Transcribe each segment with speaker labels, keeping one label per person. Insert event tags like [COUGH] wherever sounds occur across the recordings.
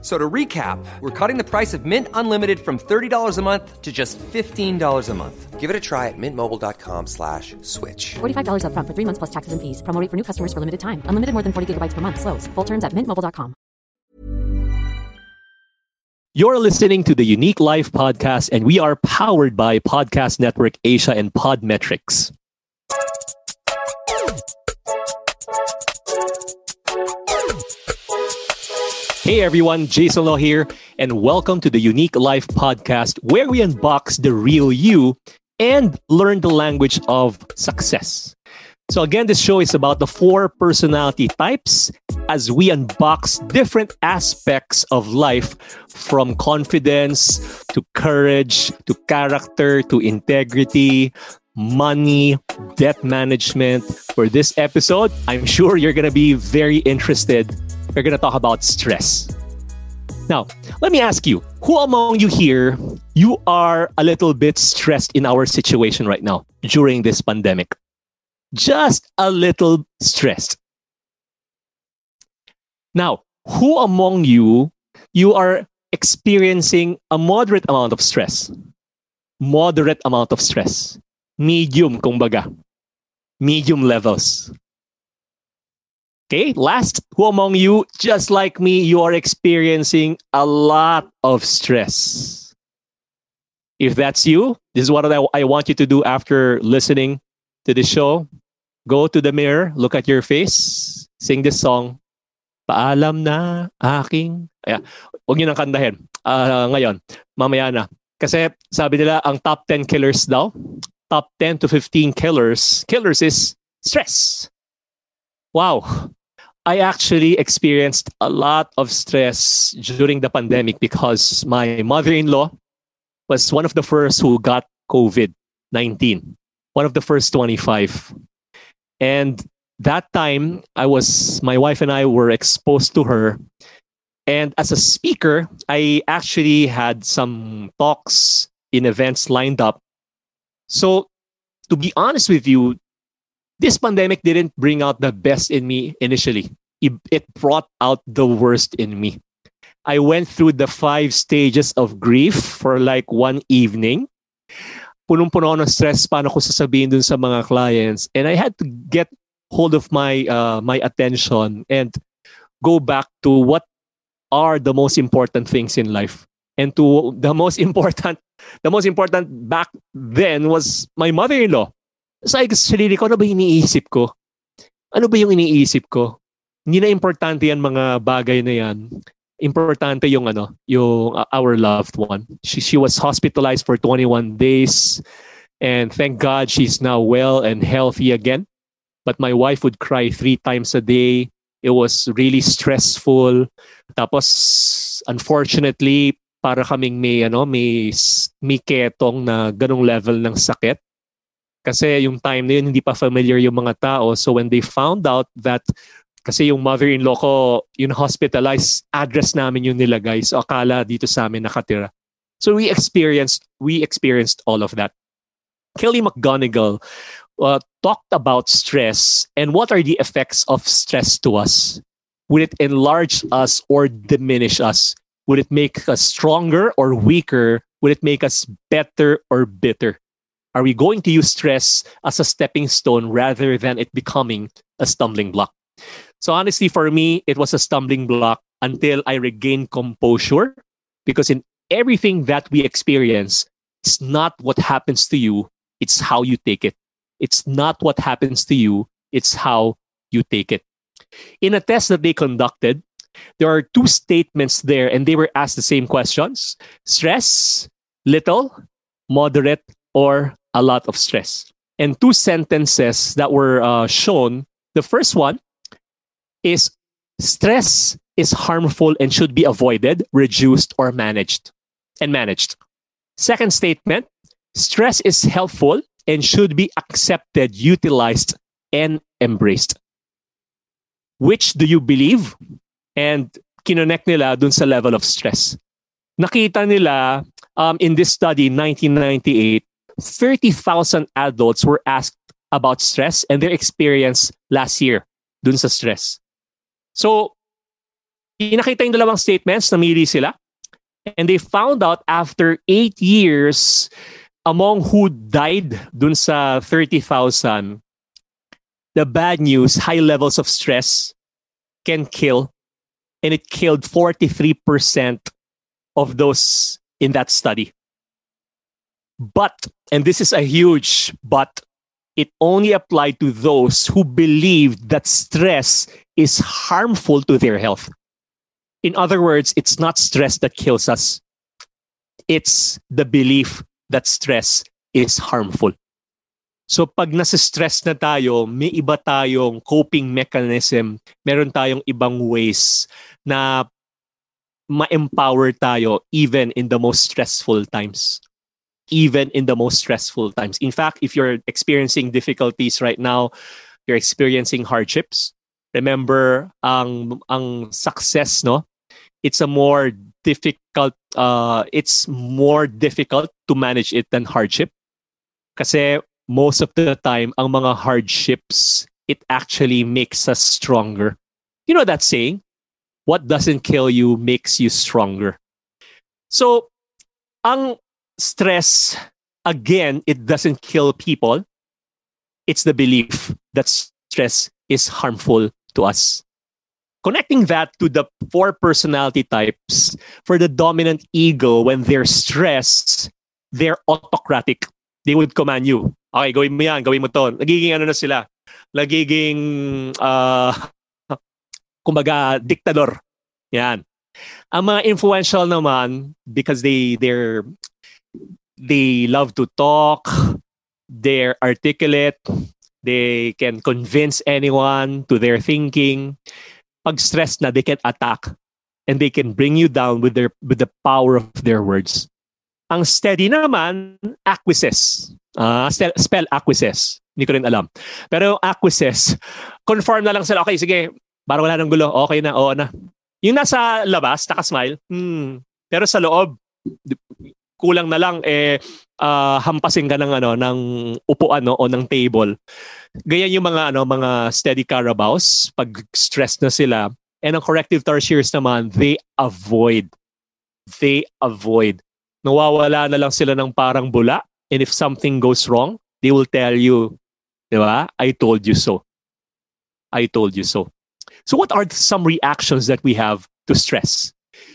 Speaker 1: F- So to recap, we're cutting the price of Mint Unlimited from $30 a month to just $15 a month.
Speaker 2: Give it a try at mintmobile.com slash switch.
Speaker 3: $45 upfront for three months plus taxes and fees. Promo rate for new customers for limited time. Unlimited more than 40 gigabytes per month. Slows. Full terms at mintmobile.com.
Speaker 4: You're listening to the YOUnique Life podcast, and we are powered by Podcast Network Asia and Podmetrics. Hey everyone, Jayson Lo here, and welcome to the YOUnique Life podcast, where we unbox the real you and learn the language of success. So, again, this show is about the four personality types as we unbox different aspects of life from confidence to courage to character to integrity, money, debt management. For this episode, I'm sure you're going to be very interested. We're going to talk about stress. Now, let me ask you who among you here you are a little bit stressed in our situation right now during this pandemic? Just a little stressed. Now, who among you you are experiencing a moderate amount of stress? Moderate amount of stress. Medium, kumbaga. Medium levels. Okay, last, who among you, just like me, you are experiencing a lot of stress? If that's you, this is what I, I want you to do after listening to the show. Go to the mirror, look at your face, sing this song. Paalam na aking... Ayan. Huwag niyo nang kandahin. Ah, ngayon, mamaya na. Kasi sabi nila, ang top 10 killers daw, top 10 to 15 killers, killers is stress. Wow. I actually experienced a lot of stress during the pandemic because my mother-in-law was one of the first who got COVID-19. One of the first 25. And that time I was my wife and I were exposed to her and as a speaker I actually had some talks in events lined up. So to be honest with you this pandemic didn't bring out the best in me initially. It, brought out the worst in me. I went through the five stages of grief for like one evening. Punong-puno ng stress paano ko sasabihin dun sa mga clients. And I had to get hold of my uh, my attention and go back to what are the most important things in life. And to the most [LAUGHS] important the most important back then was my mother-in-law. Sa sarili ko, ano ba iniisip ko? Ano ba yung iniisip ko? Hindi na importante yan mga bagay na yan. Importante yung ano, yung uh, our loved one. She, she was hospitalized for 21 days and thank God she's now well and healthy again. But my wife would cry three times a day. It was really stressful. Tapos, unfortunately, para kaming may, ano, may, may ketong na ganong level ng sakit. Kasi yung time na yun, hindi pa familiar yung mga tao. So when they found out that kasi yung mother-in-law ko, yung hospitalized, address namin yung nilagay. So akala dito sa amin nakatira. So we experienced, we experienced all of that. Kelly McGonigal uh, talked about stress and what are the effects of stress to us. Would it enlarge us or diminish us? Would it make us stronger or weaker? Would it make us better or bitter? Are we going to use stress as a stepping stone rather than it becoming a stumbling block? So, honestly, for me, it was a stumbling block until I regained composure because in everything that we experience, it's not what happens to you, it's how you take it. It's not what happens to you, it's how you take it. In a test that they conducted, there are two statements there, and they were asked the same questions stress, little, moderate, or a lot of stress. And two sentences that were uh, shown. The first one is stress is harmful and should be avoided, reduced, or managed. And managed. Second statement stress is helpful and should be accepted, utilized, and embraced. Which do you believe? And kinonect nila dun sa level of stress. Nakita nila um, in this study, 1998, 30,000 adults were asked about stress and their experience last year dun sa stress. So, pinakita yung dalawang statements, namili sila. And they found out after eight years, among who died dun sa 30,000, the bad news, high levels of stress can kill. And it killed 43% of those in that study. But, and this is a huge but, it only applied to those who believed that stress is harmful to their health. In other words, it's not stress that kills us. It's the belief that stress is harmful. So pag nasa stress na tayo, may iba tayong coping mechanism, meron tayong ibang ways na ma-empower tayo even in the most stressful times. Even in the most stressful times. In fact, if you're experiencing difficulties right now, you're experiencing hardships, remember ang ang success no? It's a more difficult uh it's more difficult to manage it than hardship. Kasi most of the time ang mga hardships it actually makes us stronger. You know that saying? What doesn't kill you makes you stronger. So ang stress again it doesn't kill people. It's the belief that stress is harmful to us. Connecting that to the four personality types for the dominant ego when they're stressed they're autocratic. They would command you. Okay gawin mo yan gawin mo to. Nagiging ano na sila? Nagiging uh, [LAUGHS] kumbaga diktador. Yan. Ang mga influential naman because they they're they love to talk they're articulate they can convince anyone to their thinking pag stress na they can attack and they can bring you down with their with the power of their words. Ang steady naman, acquiesce. Uh, spell acquiesce. Hindi ko rin alam. Pero yung acquiesce, confirm na lang sila, okay, sige, parang wala nang gulo, okay na, oo na. Yung nasa labas, naka-smile, hmm. pero sa loob, kulang na lang, eh, uh, hampasin ka ng, ano, ng upuan no, o ng table. Ganyan yung mga ano mga steady carabaos pag stress na sila. And ang corrective tarsiers naman, they avoid. They avoid. Nawawala na lang sila ng parang bula. And if something goes wrong, they will tell you, di ba? I told you so. I told you so. So what are some reactions that we have to stress?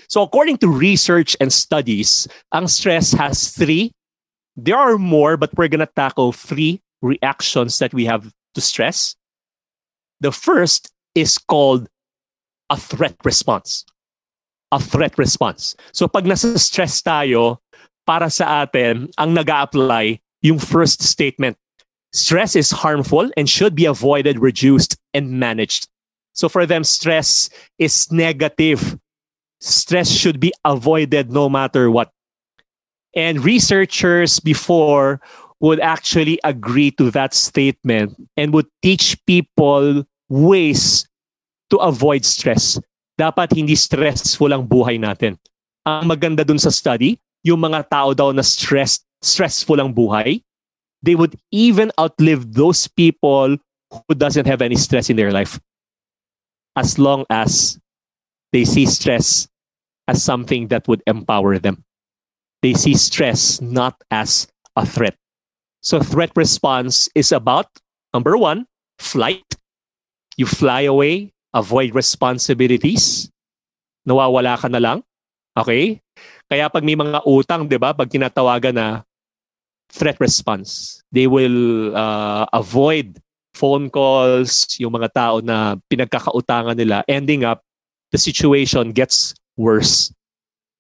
Speaker 4: So according to research and studies, ang stress has three. There are more, but we're gonna tackle three reactions that we have to stress. The first is called a threat response. A threat response. So pag nasa stress tayo, para sa atin, ang nag apply yung first statement. Stress is harmful and should be avoided, reduced, and managed. So for them, stress is negative. Stress should be avoided no matter what. And researchers before would actually agree to that statement and would teach people ways to avoid stress. Dapat hindi stressful ang buhay natin. Ang maganda dun sa study, yung mga tao daw na stress, stressful ang buhay, they would even outlive those people who doesn't have any stress in their life. As long as they see stress as something that would empower them. They see stress not as a threat. So threat response is about number one, flight. You fly away, avoid responsibilities. Nawawala ka na lang. Okay? Kaya pag may mga utang, 'di ba? Pag tinatawagan na threat response, they will uh, avoid phone calls, yung mga tao na pinagkakautangan nila, ending up the situation gets worse.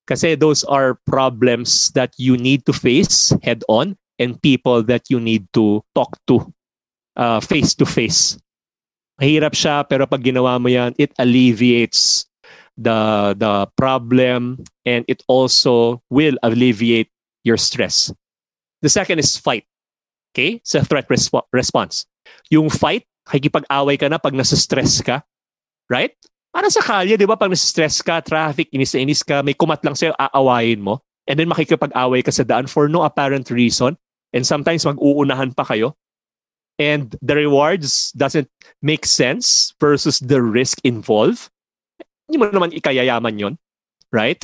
Speaker 4: Kasi those are problems that you need to face head on and people that you need to talk to uh, face to face. Mahirap siya pero pag ginawa mo yan, it alleviates the the problem and it also will alleviate your stress. The second is fight. Okay? Sa threat resp- response. Yung fight, nakikipag-away ka na pag nasa stress ka. Right? Para sa kalye, di ba, pag stress ka, traffic, inis na inis ka, may kumat lang sa'yo, aawayin mo. And then makikipag-away ka sa daan for no apparent reason. And sometimes mag-uunahan pa kayo. And the rewards doesn't make sense versus the risk involved. Hindi mo naman ikayayaman yon, Right?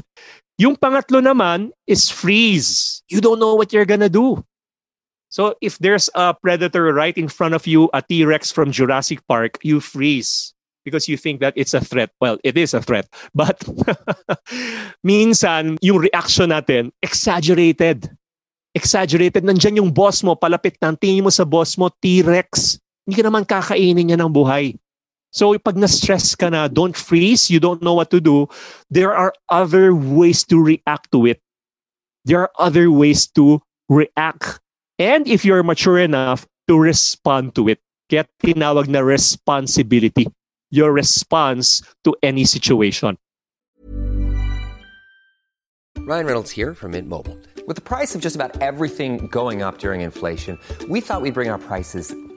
Speaker 4: Yung pangatlo naman is freeze. You don't know what you're gonna do. So if there's a predator right in front of you, a T-Rex from Jurassic Park, you freeze because you think that it's a threat. Well, it is a threat. [LAUGHS] But [LAUGHS] minsan, yung reaction natin, exaggerated. Exaggerated. Nandyan yung boss mo, palapit na. Tingin mo sa boss mo, T-Rex. Hindi ka naman kakainin niya ng buhay. So pag na-stress ka na, don't freeze, you don't know what to do, there are other ways to react to it. There are other ways to react. And if you're mature enough to respond to it, kaya tinawag na responsibility your response to any situation.
Speaker 2: Ryan Reynolds here from Mint Mobile. With the price of just about everything going up during inflation, we thought we'd bring our prices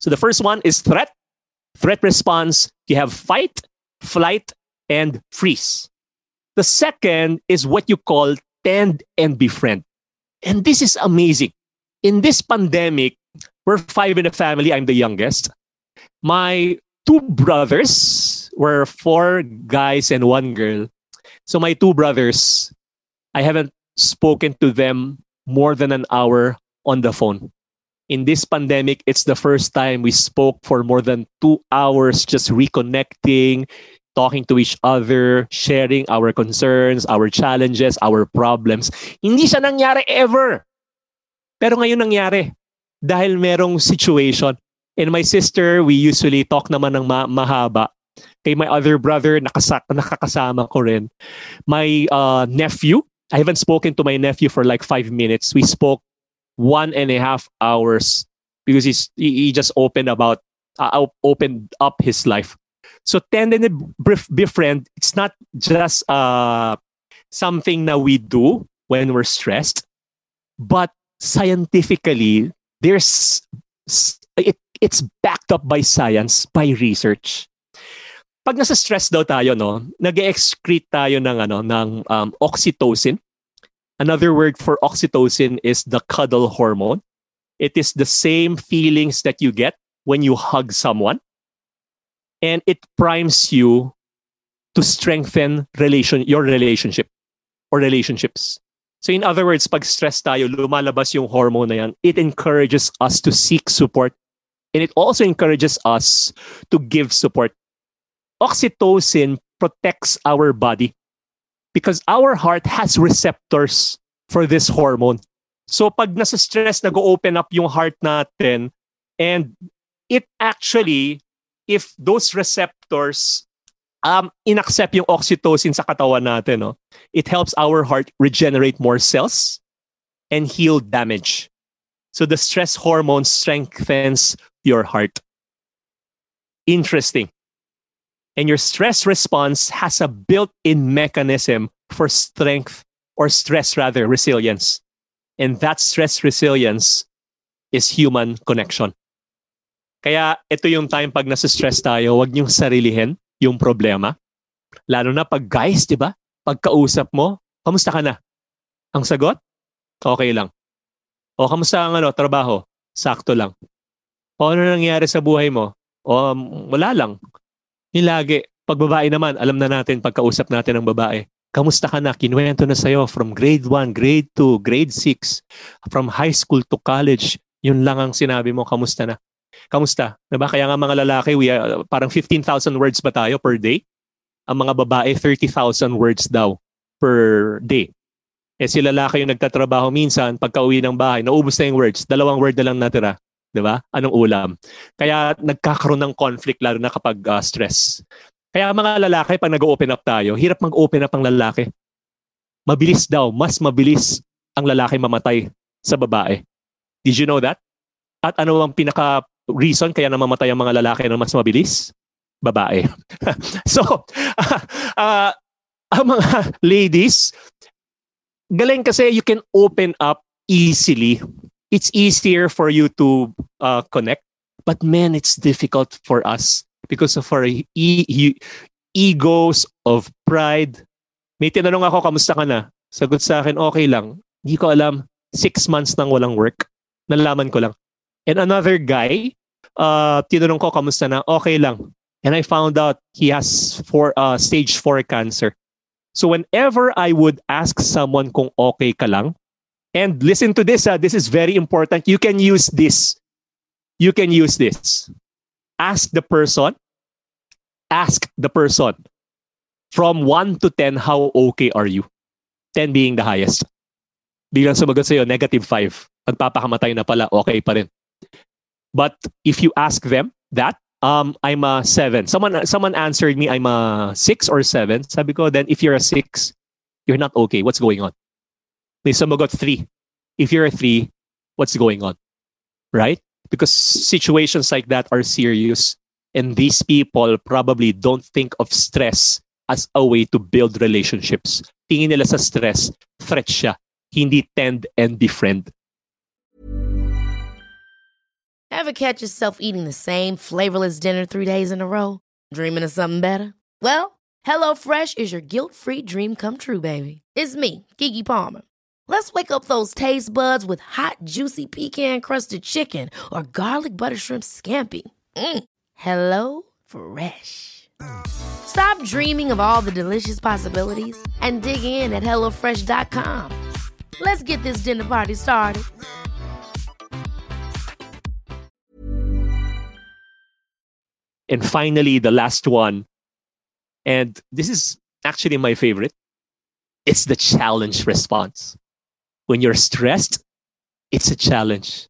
Speaker 4: So the first one is threat. Threat response, you have fight, flight, and freeze. The second is what you call tend and befriend. And this is amazing. In this pandemic, we're five in a family. I'm the youngest. My two brothers were four guys and one girl. So my two brothers, I haven't spoken to them more than an hour on the phone in this pandemic, it's the first time we spoke for more than two hours, just reconnecting, talking to each other, sharing our concerns, our challenges, our problems. Hindi siya nangyari ever. Pero ngayon nangyari dahil merong situation. And my sister, we usually talk naman ng ma- mahaba. Kay my other brother, nakasa- nakakasama ko rin. My uh, nephew, I haven't spoken to my nephew for like five minutes. We spoke one and a half hours because he's he, he just opened about uh, opened up his life. So tend and befriend, it's not just uh, something that we do when we're stressed, but scientifically, there's it, it's backed up by science, by research. Pag nasa stress daw tayo, no, nag-excrete tayo ng ano ng um, oxytocin Another word for oxytocin is the cuddle hormone. It is the same feelings that you get when you hug someone. And it primes you to strengthen relation your relationship or relationships. So in other words, pag stress tayo, lumalabas yung hormone na yan. It encourages us to seek support and it also encourages us to give support. Oxytocin protects our body because our heart has receptors for this hormone. So pag nasa stress, nag-open up yung heart natin and it actually, if those receptors um, inaccept yung oxytocin sa katawan natin, no, it helps our heart regenerate more cells and heal damage. So the stress hormone strengthens your heart. Interesting. And your stress response has a built in mechanism for strength or stress rather, resilience. And that stress resilience is human connection. Kaya ito yung time pag nasa stress tayo, wag niyong sarilihin yung problema. Lalo na pag guys, di ba? Pagkausap mo, kamusta ka na? Ang sagot? Okay lang. O kamusta ang ano, trabaho? Sakto lang. O ano nangyari sa buhay mo? O um, wala lang. Yung lagi, pag babae naman, alam na natin pagkausap natin ng babae. Kamusta ka na? Kinuwento na sa'yo from grade 1, grade 2, grade 6, from high school to college. Yun lang ang sinabi mo, kamusta na? Kamusta? Diba? Kaya nga mga lalaki, we are, parang 15,000 words ba tayo per day? Ang mga babae, 30,000 words daw per day. Eh si lalaki yung nagtatrabaho minsan, pagka uwi ng bahay, naubos na yung words, dalawang word na lang natira. Di ba? Anong ulam? Kaya nagkakaroon ng conflict lalo na kapag uh, stress. Kaya mga lalaki, pag nag-open up tayo, hirap mag-open up ang lalaki. Mabilis daw, mas mabilis ang lalaki mamatay sa babae. Did you know that? At ano ang pinaka reason kaya namamatay ang mga lalaki na mas mabilis? Babae. [LAUGHS] so, uh, [LAUGHS] uh, ang mga ladies, galing kasi you can open up easily. It's easier for you to uh, connect. But man, it's difficult for us because of our e- e- egos, of pride. May tinanong ako, kamusta ka na? Sagot sa akin, okay lang. Hindi ko alam. Six months nang walang work. Nalaman ko lang. And another guy, uh, tinanong ko, kamusta na? Okay lang. And I found out he has four, uh, stage 4 cancer. So whenever I would ask someone kung okay ka lang, and listen to this, uh, this is very important. You can use this. You can use this. Ask the person, ask the person from 1 to 10, how okay are you? 10 being the highest. Biglang sumagot sa'yo, negative 5. Magpapakamatay na pala, okay pa rin. But if you ask them that, um, I'm a seven. Someone someone answered me, I'm a six or seven. Sabi ko, then if you're a six, you're not okay. What's going on? May sumagot three. If you're a three, what's going on? Right? Because situations like that are serious. And these people probably don't think of stress as a way to build relationships. Tingin nila sa stress, threat siya. Hindi tend and befriend.
Speaker 5: Ever catch yourself eating the same flavorless dinner three days in a row? Dreaming of something better? Well, HelloFresh is your guilt-free dream come true, baby. It's me, Keke Palmer. Let's wake up those taste buds with hot, juicy pecan-crusted chicken or garlic butter shrimp scampi. Mm. Hello Fresh. Stop dreaming of all the delicious possibilities and dig in at HelloFresh.com. Let's get this dinner party started.
Speaker 4: And finally, the last one, and this is actually my favorite, it's the challenge response. When you're stressed, it's a challenge.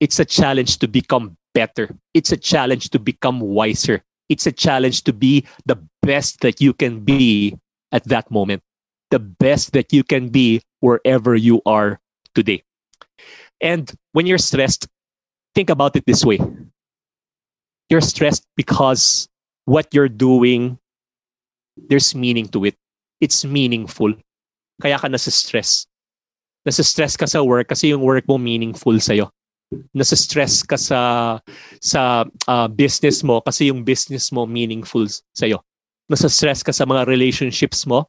Speaker 4: It's a challenge to become better. It's a challenge to become wiser. It's a challenge to be the best that you can be at that moment, the best that you can be wherever you are today. And when you're stressed, think about it this way you're stressed because what you're doing, there's meaning to it. It's meaningful. Kaya ka nasa stress. Nasa stress ka sa work kasi yung work mo meaningful sa'yo. Nasa stress ka sa, sa uh, business mo kasi yung business mo meaningful sa'yo. Nasa stress ka sa mga relationships mo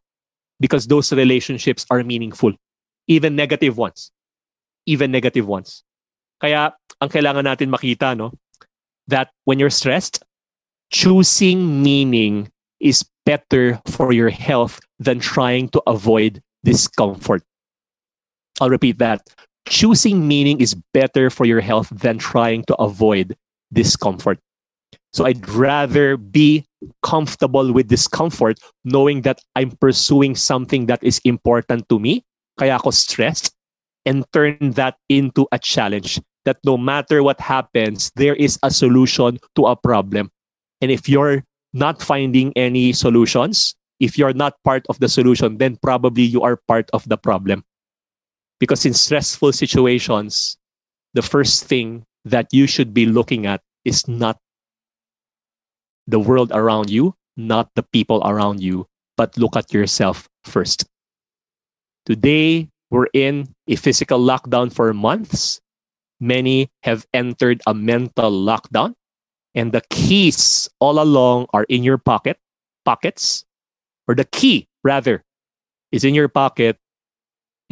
Speaker 4: because those relationships are meaningful. Even negative ones. Even negative ones. Kaya ang kailangan natin makita, no? that when you're stressed, choosing meaning is better for your health than trying to avoid discomfort. I'll repeat that. Choosing meaning is better for your health than trying to avoid discomfort. So I'd rather be comfortable with discomfort knowing that I'm pursuing something that is important to me, kaya ako stressed, and turn that into a challenge that no matter what happens, there is a solution to a problem. And if you're not finding any solutions, if you're not part of the solution, then probably you are part of the problem. Because in stressful situations, the first thing that you should be looking at is not the world around you, not the people around you, but look at yourself first. Today, we're in a physical lockdown for months many have entered a mental lockdown and the keys all along are in your pocket pockets or the key rather is in your pocket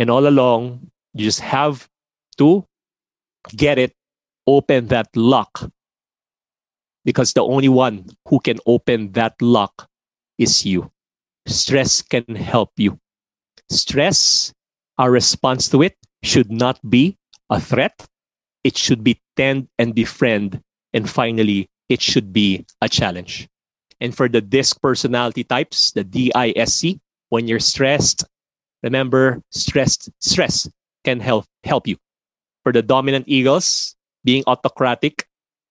Speaker 4: and all along you just have to get it open that lock because the only one who can open that lock is you stress can help you Stress, our response to it should not be a threat. It should be tend and befriend. And finally, it should be a challenge. And for the DISC personality types, the DISC, when you're stressed, remember stressed stress can help help you. For the dominant eagles, being autocratic,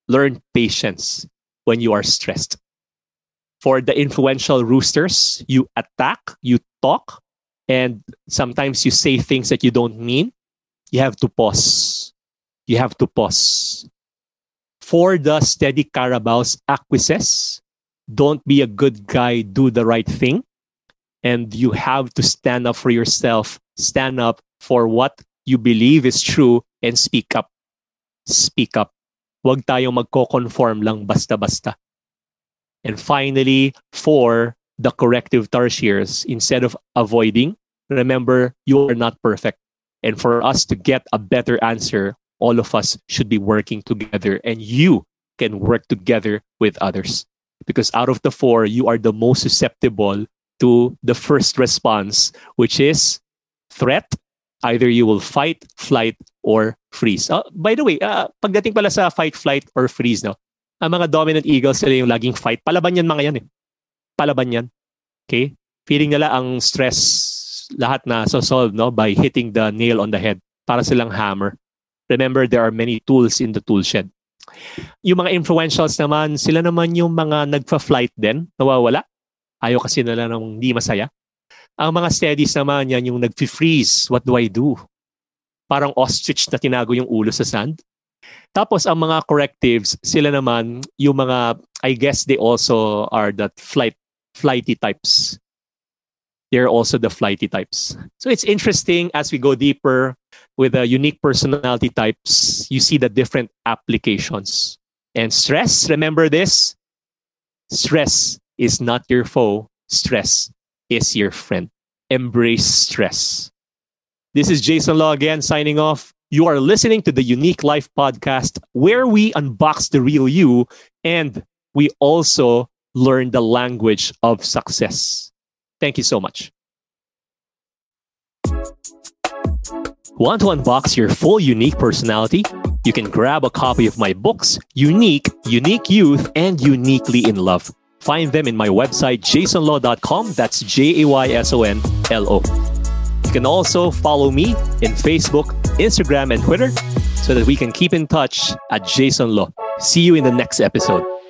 Speaker 4: learn patience when you are stressed. For the influential roosters, you attack, you talk, and sometimes you say things that you don't mean. You have to pause. You have to pause. For the steady Carabaos acquiesce, don't be a good guy, do the right thing. And you have to stand up for yourself, stand up for what you believe is true, and speak up. Speak up. Huwag tayong magko-conform lang basta-basta. And finally, for the corrective tarsiers, instead of avoiding, remember you are not perfect. And for us to get a better answer, all of us should be working together and you can work together with others. Because out of the four, you are the most susceptible to the first response, which is threat. Either you will fight, flight, or freeze. Uh, by the way, uh, pagdating pala sa fight, flight, or freeze, no? ang mga dominant eagles sila yung laging fight. Palaban yan mga yan eh. Palaban yan. Okay? Feeling nila ang stress lahat na so solve no by hitting the nail on the head para silang hammer. Remember, there are many tools in the tool shed. Yung mga influentials naman, sila naman yung mga nagfa-flight din, nawawala. Ayaw kasi nila nang hindi masaya. Ang mga steadies naman, yan yung nag-freeze. What do I do? Parang ostrich na tinago yung ulo sa sand. Tapos ang mga correctives, sila naman yung mga I guess they also are the flight flighty types. They're also the flighty types. So it's interesting as we go deeper with the unique personality types, you see the different applications. And stress, remember this? Stress is not your foe. Stress is your friend. Embrace stress. This is Jayson Lo again signing off. You are listening to the YOUnique Life podcast, where we unbox the real you and we also learn the language of success. Thank you so much. Want to unbox your full unique personality? You can grab a copy of my books, Unique, Unique Youth, and Uniquely in Love. Find them in my website, jaysonlo.com. That's J A Y S O N L O. You can also follow me in Facebook, Instagram, and Twitter so that we can keep in touch at Jayson Lo. See you in the next episode.